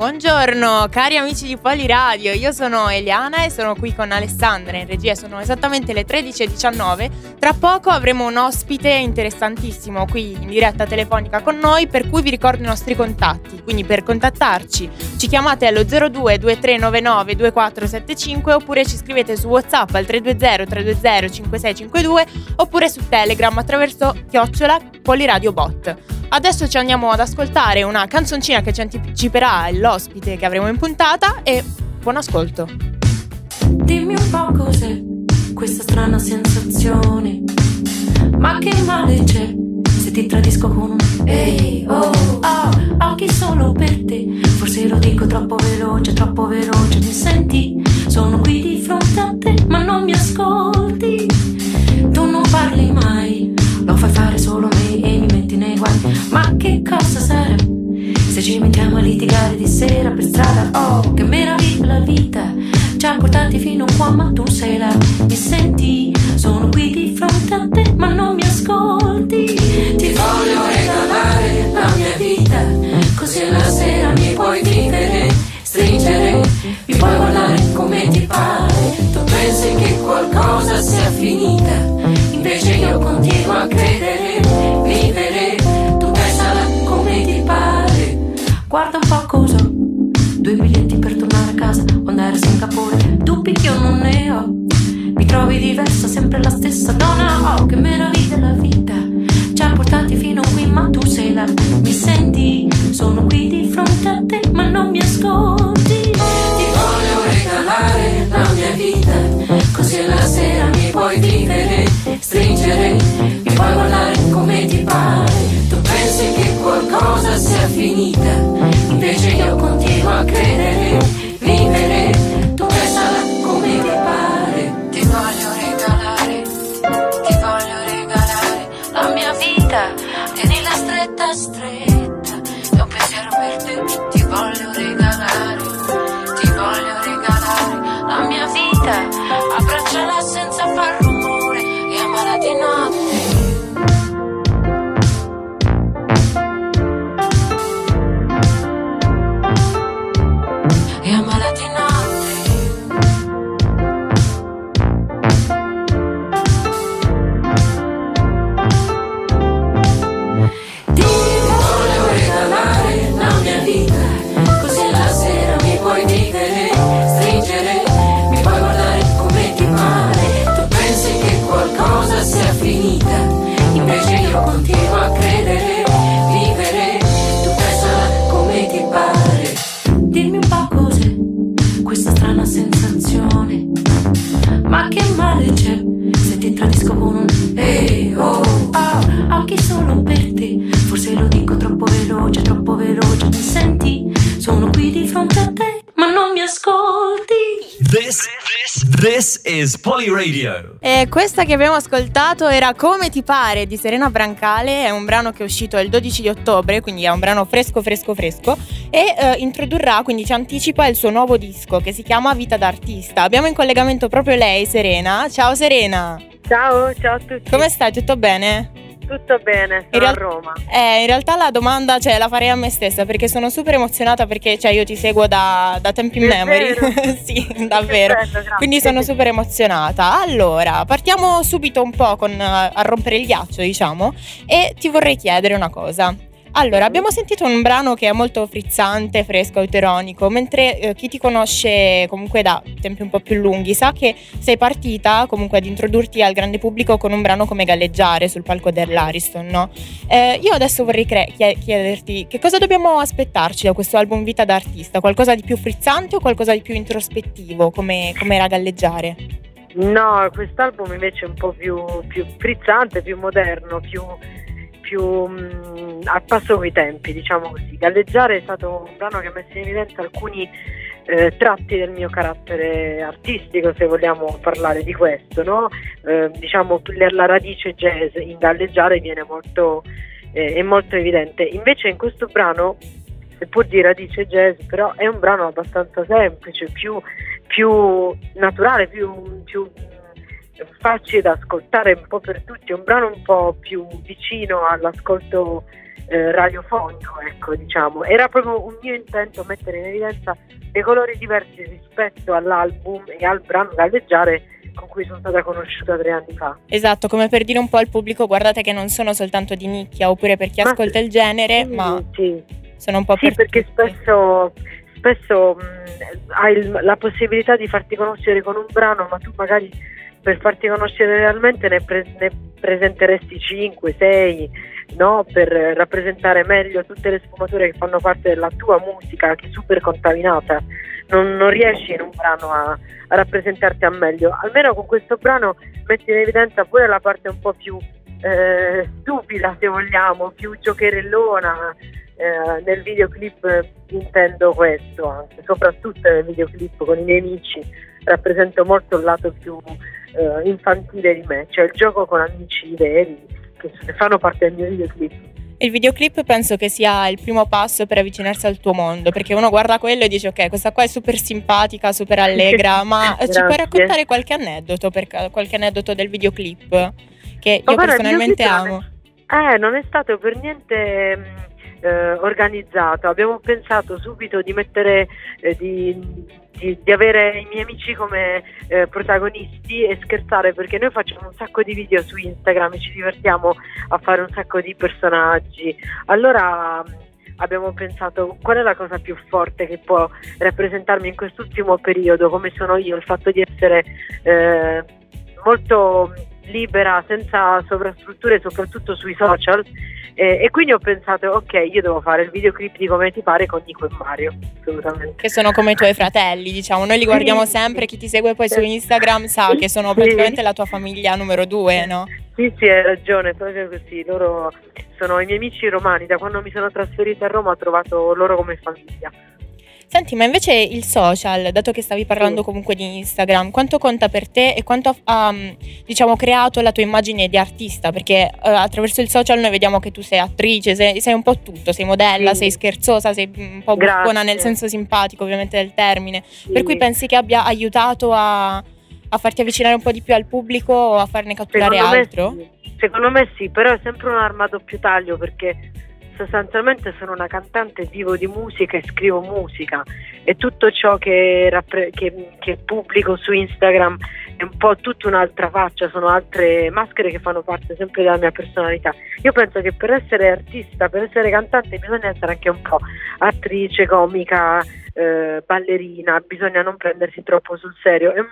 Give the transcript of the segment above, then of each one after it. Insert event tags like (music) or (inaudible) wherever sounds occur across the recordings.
Buongiorno cari amici di Poliradio, io sono Eliana e sono qui con Alessandra in regia, sono esattamente le 13.19. Tra poco avremo un ospite interessantissimo qui in diretta telefonica con noi per cui vi ricordo i nostri contatti, quindi per contattarci ci chiamate allo 02 2399 2475 oppure ci scrivete su Whatsapp al 320 320 5652 oppure su Telegram attraverso chiocciola Poliradio Bot. Adesso ci andiamo ad ascoltare una canzoncina che ci anticiperà l'ospite che avremo in puntata e buon ascolto. Dimmi un po' cos'è questa strana sensazione. Ma che male c'è se ti tradisco con un ehi oh oh occhi solo per te. Forse lo dico troppo veloce, troppo veloce. Mi senti? Sono qui di fronte a te, ma non mi ascolti. Tu non parli mai, lo fai fare solo Ma che cosa sarà? Se ci mettiamo a litigare di sera per strada, oh, che meraviglia la vita. Ci ha portati fino qua, ma tu sei là. Mi senti? Sono qui di fronte a te, ma non mi ascolti. Ti voglio regalare la mia vita, così la sera mi puoi vivere, stringere, mi puoi guardare come ti pare. Tu pensi che qualcosa sia finita, invece io continuo a credere, vivere. Guarda un po' cosa. Due biglietti per tornare a casa o andare a Singapore. Dubbi che io non ne ho. Mi trovi diversa, sempre la stessa donna. Oh, che meraviglia la vita. Ci ha portati fino qui, ma tu sei là. Mi senti? Sono qui di fronte a te, ma non mi ascolti. Ti voglio regalare la mia vita. Così la sera mi puoi vivere, stringere. Mi puoi guardare come ti pare. Tu pensi che qualcosa sia finita. Credere, vivere. Tu pensala come ti pare. Ti voglio regalare, ti voglio regalare la mia vita. Tienila stretta, stretta. È un pensiero per te. Ti voglio regalare, ti voglio regalare la mia vita. Abbracciala senza far rumore e amala di notte. Veloce. Mi senti? Sono qui di fronte a te, ma non mi ascolti. This, this, this is Poly Radio. E questa che abbiamo ascoltato era Come ti pare di Serena Brancale, è un brano che è uscito il 12 di ottobre, quindi è un brano fresco fresco fresco e eh, introdurrà, quindi ci anticipa il suo nuovo disco che si chiama Vita d'artista. Abbiamo in collegamento proprio lei, Serena. Ciao Serena. Ciao, ciao a tutti. Come stai? Tutto bene? Tutto bene, sono real- a Roma. Eh, in realtà la domanda cioè, la farei a me stessa perché sono super emozionata perché cioè, io ti seguo da, da tempi in memory. (laughs) sì, davvero. Bello. Quindi sono super emozionata. Allora, partiamo subito un po' con, eh, a rompere il ghiaccio, diciamo, e ti vorrei chiedere una cosa. Allora, abbiamo sentito un brano che è molto frizzante, fresco, auteronico, mentre eh, chi ti conosce comunque da tempi un po' più lunghi sa che sei partita comunque ad introdurti al grande pubblico con un brano come Galleggiare sul palco dell'Ariston, no? Eh, io adesso vorrei cre- chie- chiederti che cosa dobbiamo aspettarci da questo album Vita d'artista? Qualcosa di più frizzante o qualcosa di più introspettivo come, come era Galleggiare? No, quest'album invece è un po' più, più frizzante, più moderno, più, più mm, al passo coi tempi, diciamo così. Galleggiare è stato un brano che ha messo in evidenza alcuni eh, tratti del mio carattere artistico, se vogliamo parlare di questo, no? Eh, diciamo la, radice jazz in galleggiare viene molto, eh, è molto evidente. Invece in questo brano, seppur di radice jazz, però è un brano abbastanza semplice, più, più naturale, più, più facile da ascoltare un po' per tutti, è un brano un po' più vicino all'ascolto eh, radiofonico, ecco, diciamo. Era proprio un mio intento mettere in evidenza dei colori diversi rispetto all'album e al brano Galleggiare con cui sono stata conosciuta tre anni fa. Esatto, come per dire un po' al pubblico, guardate che non sono soltanto di nicchia oppure per chi ma ascolta il genere, sì, ma sì. sono un po' sì, per perché tutti. spesso, spesso mh, hai il, la possibilità di farti conoscere con un brano, ma tu magari per farti conoscere realmente ne, pre- ne presenteresti 5, 6, no? per rappresentare meglio tutte le sfumature che fanno parte della tua musica, che è super contaminata. Non, non riesci in un brano a, a, rappresentarti al meglio. Almeno con questo brano metti in evidenza pure la parte un po' più eh, stupida, se vogliamo, più giocherellona. Eh, nel videoclip intendo questo anche, soprattutto nel videoclip con i miei amici rappresento molto il lato più eh, infantile di me, cioè il gioco con amici veri che fanno parte del mio videoclip. Il videoclip penso che sia il primo passo per avvicinarsi al tuo mondo, perché uno guarda quello e dice ok, questa qua è super simpatica, super (laughs) allegra, ma ci puoi raccontare qualche aneddoto, per, qualche aneddoto del videoclip che io guarda, personalmente amo? Eh, non è stato per niente mm, eh, organizzato, abbiamo pensato subito di mettere, eh, di, di, di, avere i miei amici come eh, protagonisti e scherzare perché noi facciamo un sacco di video su Instagram e ci divertiamo a fare un sacco di personaggi. Allora abbiamo pensato qual è la cosa più forte che può rappresentarmi in quest'ultimo periodo, come sono io, il fatto di essere eh, molto libera, senza sovrastrutture, soprattutto sui social. Eh, e quindi ho pensato, ok, io devo fare il videoclip di come ti pare con Nico e Mario, assolutamente. Che sono come i tuoi fratelli, diciamo. Noi li guardiamo sì, sempre, chi ti segue poi su Instagram sa che sono praticamente la tua famiglia numero due, no? Sì, sì, hai ragione, proprio così. Loro sono i miei amici romani, da quando mi sono trasferita a Roma ho trovato loro come famiglia. Senti, ma invece il social, dato che stavi parlando comunque di Instagram, quanto conta per te e quanto ha diciamo, creato la tua immagine di artista? Perché uh, attraverso il social noi vediamo che tu sei attrice, sei, sei un po' tutto, sei modella, sì. sei scherzosa, sei un po' buffona nel senso simpatico ovviamente del termine. Sì. Per cui pensi che abbia aiutato a, a, farti avvicinare un po' di più al pubblico o a farne catturare Secondo altro? Me sì. Secondo me sì, però è sempre un'arma a doppio taglio perché sostanzialmente sono una cantante, vivo di musica e scrivo musica e tutto ciò che, rappre- che, che, pubblico su Instagram è un po' tutta un'altra faccia, sono altre maschere che fanno parte sempre della mia personalità. Io penso che per essere artista, per essere cantante bisogna essere anche un po' attrice, comica, eh, ballerina, bisogna non prendersi troppo sul serio, è un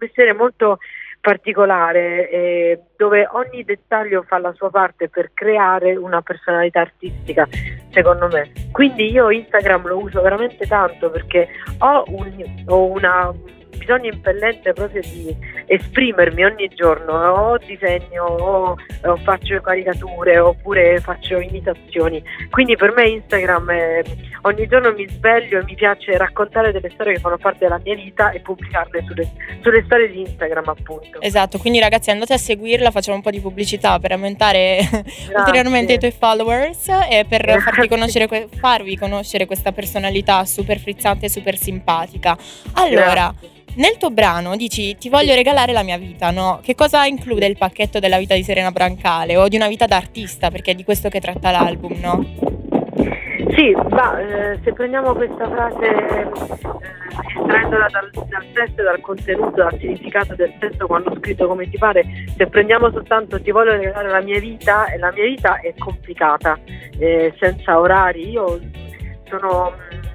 mestiere molto particolare eh, dove ogni dettaglio fa la sua parte per creare una personalità artistica, secondo me. Quindi io Instagram lo uso veramente tanto perché ho, un, ho una bisogno impellente proprio di esprimermi ogni giorno, o disegno, o, o, faccio caricature, oppure faccio imitazioni. Quindi per me Instagram è, ogni giorno mi sveglio e mi piace raccontare delle storie che fanno parte della mia vita e pubblicarle sulle, sulle storie di Instagram appunto. Esatto, quindi ragazzi andate a seguirla, facciamo un po' di pubblicità per aumentare ulteriormente i tuoi followers e per farvi conoscere, farvi conoscere questa personalità super frizzante e super simpatica. Allora, Grazie. Nel tuo brano dici ti voglio regalare la mia vita, no? Che cosa include il pacchetto della vita di Serena Brancale o di una vita d'artista, perché è di questo che tratta l'album, no? Sì, ma eh, se prendiamo questa frase eh, estraendola dal, dal testo dal contenuto, dal significato del testo quando scritto come ti pare, se prendiamo soltanto ti voglio regalare la mia vita, la mia vita è complicata, eh, senza orari, io sono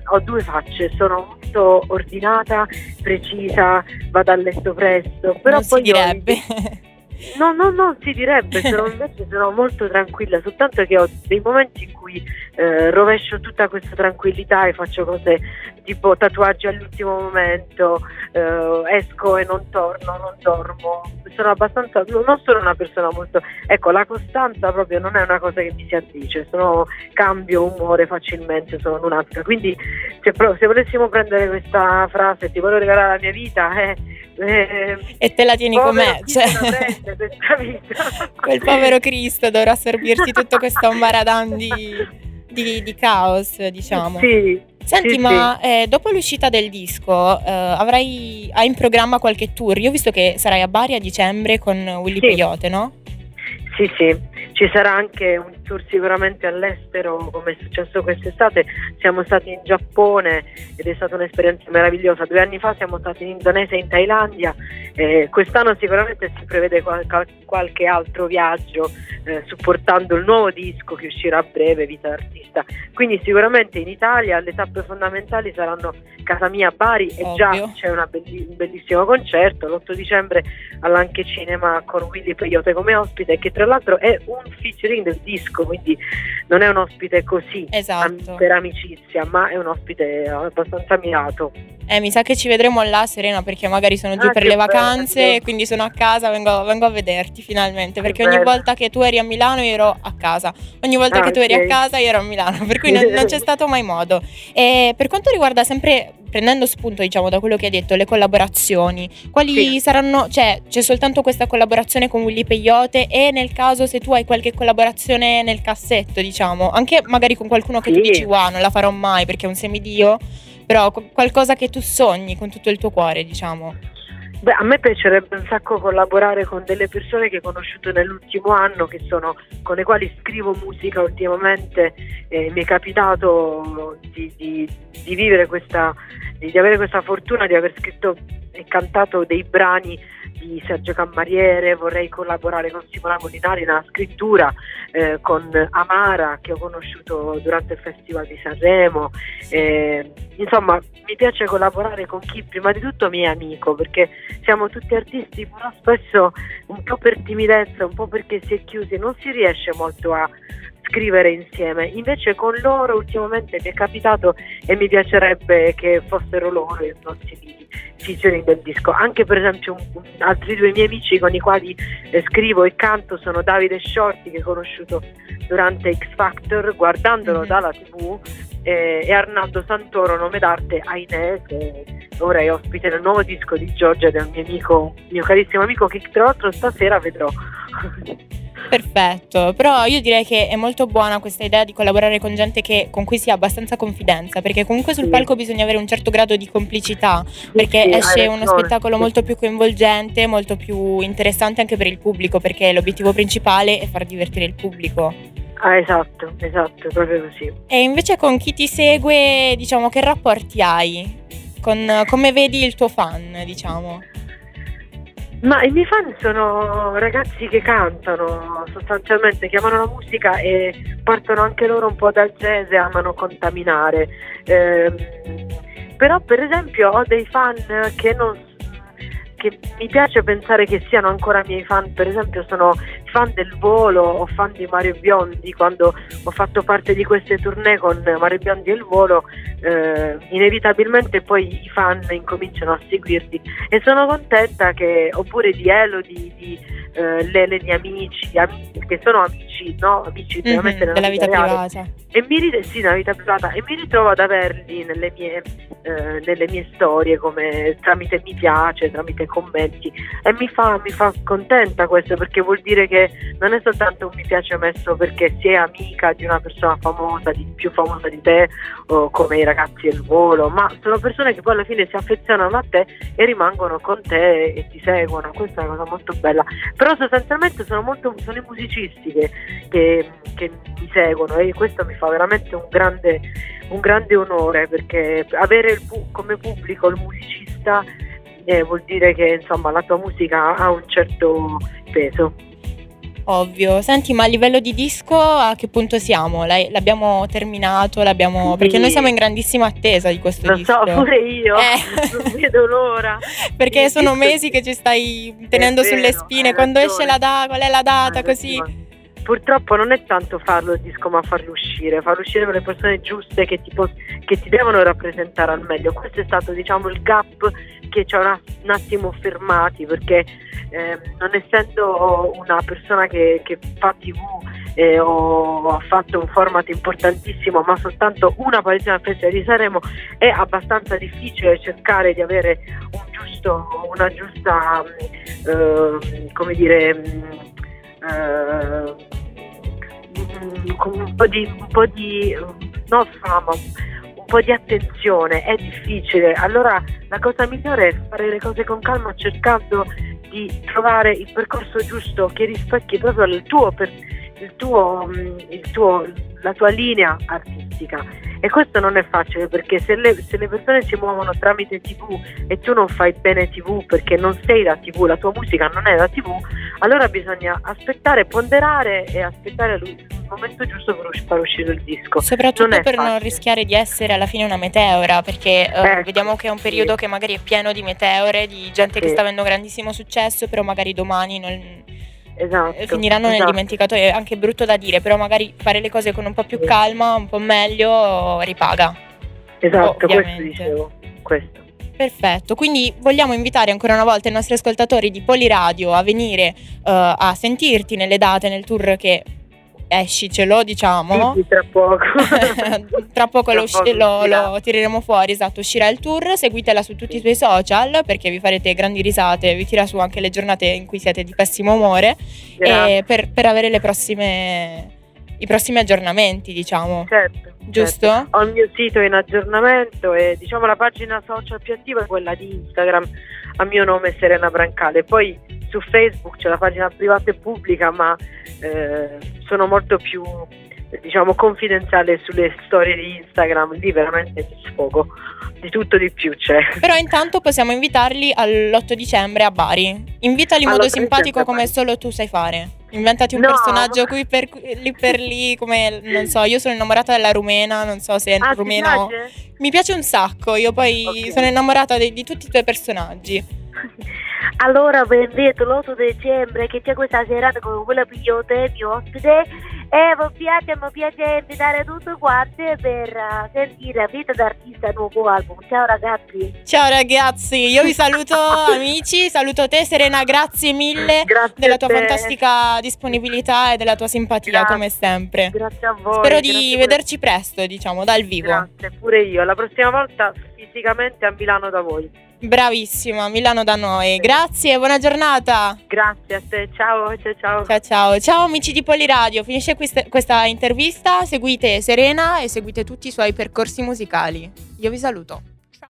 ho due facce, sono molto ordinata, precisa, vado a letto presto, però non poi si direbbe. Io... No, no, non si direbbe, (laughs) sono, invece sono molto tranquilla, soltanto che ho dei momenti in cui eh, rovescio tutta questa tranquillità e faccio cose tipo tatuaggi all'ultimo momento, eh, esco e non torno, non dormo, sono abbastanza, non sono una persona molto, ecco la costanza proprio non è una cosa che mi si addice, sono, cambio umore facilmente, sono un'altra, quindi se, se volessimo prendere questa frase ti voglio regalare la mia vita, eh, eh, e te la tieni con me. Cioè, quel povero Cristo dovrà sorbirti tutto questo ambaradan di, di, di, caos, diciamo. Sì. Senti, sì, ma sì. Eh, dopo l'uscita del disco, eh, avrai, hai in programma qualche tour? Io ho visto che sarai a Bari a dicembre con Willy sì. Peyote, no? Sì, sì, ci sarà anche un tour sicuramente all'estero, come è successo quest'estate. Siamo stati in Giappone ed è stata un'esperienza meravigliosa. Due anni fa siamo stati in Indonesia e in Thailandia. Eh, quest'anno sicuramente si prevede qual- qualche altro viaggio eh, supportando il nuovo disco che uscirà a breve, Vita d'artista. Quindi sicuramente in Italia le tappe fondamentali saranno Casa Mia Bari e Ovvio. già c'è belli- un bellissimo concerto l'8 dicembre all'Anche Cinema con Willy Peyote come ospite che tra l'altro è un featuring del disco quindi non è un ospite così Esatto. am- per amicizia ma è un ospite abbastanza mirato Eh, mi sa che ci vedremo là, Serena, perché magari sono giù Ah, per che le vacanze, bello. quindi sono a casa, vengo, vengo a vederti finalmente, perché ogni bello. volta che tu eri a Milano io ero a casa, ogni volta Ah, che tu eri a casa io ero a Milano, per cui non, non c'è (laughs) stato mai modo. E per quanto riguarda sempre, prendendo spunto diciamo da quello che hai detto, le collaborazioni, quali Sì. saranno, cioè c'è soltanto questa collaborazione con Willy Peyote e nel caso se tu hai qualche collaborazione nel cassetto, diciamo, anche magari con qualcuno che tu Sì. dici wow non la farò mai perché è un semidio, però qu- qualcosa che tu sogni con tutto il tuo cuore, diciamo. Beh, a me piacerebbe un sacco collaborare con delle persone che ho conosciuto nell'ultimo anno, sono, con le quali scrivo musica ultimamente. Eh, mi è capitato di, di- di vivere questa, di, di avere questa fortuna di aver scritto e cantato dei brani di Sergio Cammariere, vorrei collaborare con Simona Molinari nella scrittura, eh, con Amara che ho conosciuto durante il Festival di Sanremo. Eh, insomma, mi piace collaborare con chi prima di tutto mi è amico, perché siamo tutti artisti, però spesso un po' per timidezza, un po' perché si è chiusi, non si riesce molto a scrivere insieme. Invece con loro ultimamente mi è capitato e mi piacerebbe che fossero loro i prossimi featuring del disco. Anche per esempio un- altri due miei amici con i quali eh, scrivo e canto sono Davide Sciorti che ho conosciuto durante X Factor guardandolo Mhm. dalla tv eh, e Arnaldo Santoro, nome d'arte Ainè, che ora è ospite nel nuovo disco di Giorgia un mio amico, mio carissimo amico che tra l'altro stasera vedrò. Perfetto, però io direi che è molto buona questa idea di collaborare con gente che- con cui si ha abbastanza confidenza, perché comunque sul Sì. palco bisogna avere un certo grado di complicità, perché Sì, esce uno spettacolo molto più coinvolgente, molto più interessante anche per il pubblico, perché l'obiettivo principale è far divertire il pubblico. Ah, esatto, esatto, proprio così. E invece con chi ti segue, diciamo, che rapporti hai? Con come vedi il tuo fan, diciamo? Ma i miei fan sono ragazzi che cantano, sostanzialmente chiamano la musica e partono anche loro un po' dal jazz e amano contaminare. Ehm, però per esempio ho dei fan che non che mi piace pensare che siano ancora miei fan, per esempio sono fan del volo o fan di Mario Biondi, quando ho fatto parte di queste tournée con Mario Biondi e il volo, eh, inevitabilmente poi i fan incominciano a seguirti e sono contenta che, oppure di Elodie, di eh, Lele di Amici, Ami- che sono amici, no? Amici Mhm, veramente nella della vita reale. privata. E mi, ri- sì, nella vita privata, e mi ritrovo ad averli nelle mie, eh, nelle mie storie come tramite mi piace, tramite commenti e mi fa, mi fa contenta questo perché vuol dire che non è soltanto un mi piace messo perché è amica di una persona famosa, di, più famosa di te come i ragazzi del volo, ma sono persone che poi alla fine si affezionano a te e rimangono con te e ti seguono, questa è una cosa molto bella. Però sostanzialmente sono, molto, sono i musicisti che, che- che mi seguono e questo mi fa veramente un grande, un grande onore perché avere pu- come pubblico il musicista eh, vuol dire che insomma la tua musica ha un certo peso. Ovvio. Senti, ma a livello di disco a che punto siamo? L'abbiamo terminato? L'abbiamo... Sì. Perché noi siamo in grandissima attesa di questo Lo disco. so, pure io, Eh. (laughs) non vedo l'ora. Perché sono mesi che ci stai tenendo È sulle vero, spine. Quando ragione. esce la data, qual è la data, Hai così. ragione. Purtroppo non è tanto farlo il disco, ma farlo uscire, farlo uscire con le persone giuste che ti, pos- che ti devono rappresentare al meglio. Questo è stato, diciamo, il gap che ci ha un, un attimo fermati, perché ehm, non essendo una persona che, che fa TV eh, o ha fatto un format importantissimo, ma soltanto una apparizione al Festival di Sanremo, è abbastanza difficile cercare di avere un giusto, una giusta, ehm, come dire, mh, con un po' di, un po' di non fama, un po' di attenzione, è difficile. Allora la cosa migliore è fare le cose con calma cercando di trovare il percorso giusto che rispecchi proprio il tuo, per- il tuo, il tuo, la tua linea artistica. E questo non è facile perché se le, se le, persone si muovono tramite tv e tu non fai bene tv perché non sei da tv, la tua musica non è da tv, allora bisogna aspettare, ponderare e aspettare il momento giusto per far uscire il disco. Soprattutto non per facile. non rischiare di essere alla fine una meteora, perché eh, ecco, vediamo che è un periodo sì. che magari è pieno di meteore, di gente sì. che sta avendo grandissimo successo, però magari domani non esatto, finiranno esatto. nel dimenticatoio. È anche brutto da dire, però magari fare le cose con un po' più calma, un po' meglio, ripaga. Esatto, questo dicevo. Questo. Perfetto, quindi vogliamo invitare ancora una volta i nostri ascoltatori di Poliradio a venire uh, a sentirti nelle date, nel tour che escicelo, diciamo. Sì, tra poco. (laughs) tra poco, tra lo, poco lo, lo, tireremo fuori, esatto, uscirà il tour, seguitela su tutti i suoi social perché vi farete grandi risate, vi tira su anche le giornate in cui siete di pessimo umore per, per, avere le prossime, i prossimi aggiornamenti, diciamo. Certo. Giusto? Certo. Ho il mio sito in aggiornamento e diciamo la pagina social più attiva è quella di Instagram a mio nome Serena Brancale. Poi su Facebook c'è la pagina privata e pubblica, ma eh, sono molto più diciamo confidenziale sulle storie di Instagram, lì veramente mi sfogo. Di tutto di più c'è. Però intanto possiamo invitarli all'8 dicembre a Bari. Invitali in modo simpatico come solo tu sai fare. Inventati un no, personaggio qui per lì per lì, come non so, io sono innamorata della rumena, non so se è ah, rumena o... Mi piace un sacco, io poi okay. sono innamorata di, di tutti i tuoi personaggi. (laughs) Allora invito l'8 dicembre che c'è questa serata con quella pigliota mio ospite e mi piace, mi piace invitare tutti quanti per uh, sentire Vita d'artista nuovo album. Ciao ragazzi. Ciao ragazzi, io vi saluto (laughs) amici, saluto te Serena, grazie mille grazie della tua fantastica disponibilità e della tua simpatia grazie. come sempre. Grazie a voi. Spero di vederci presto, diciamo, dal vivo. Grazie, pure io. La prossima volta fisicamente a Milano da voi. Bravissima, Milano da noi. Grazie, buona giornata. Grazie a te, ciao, ciao, ciao. Ciao, ciao. Ciao amici di Poliradio, finisce questa, questa intervista, seguite Serena e seguite tutti i suoi percorsi musicali. Io vi saluto.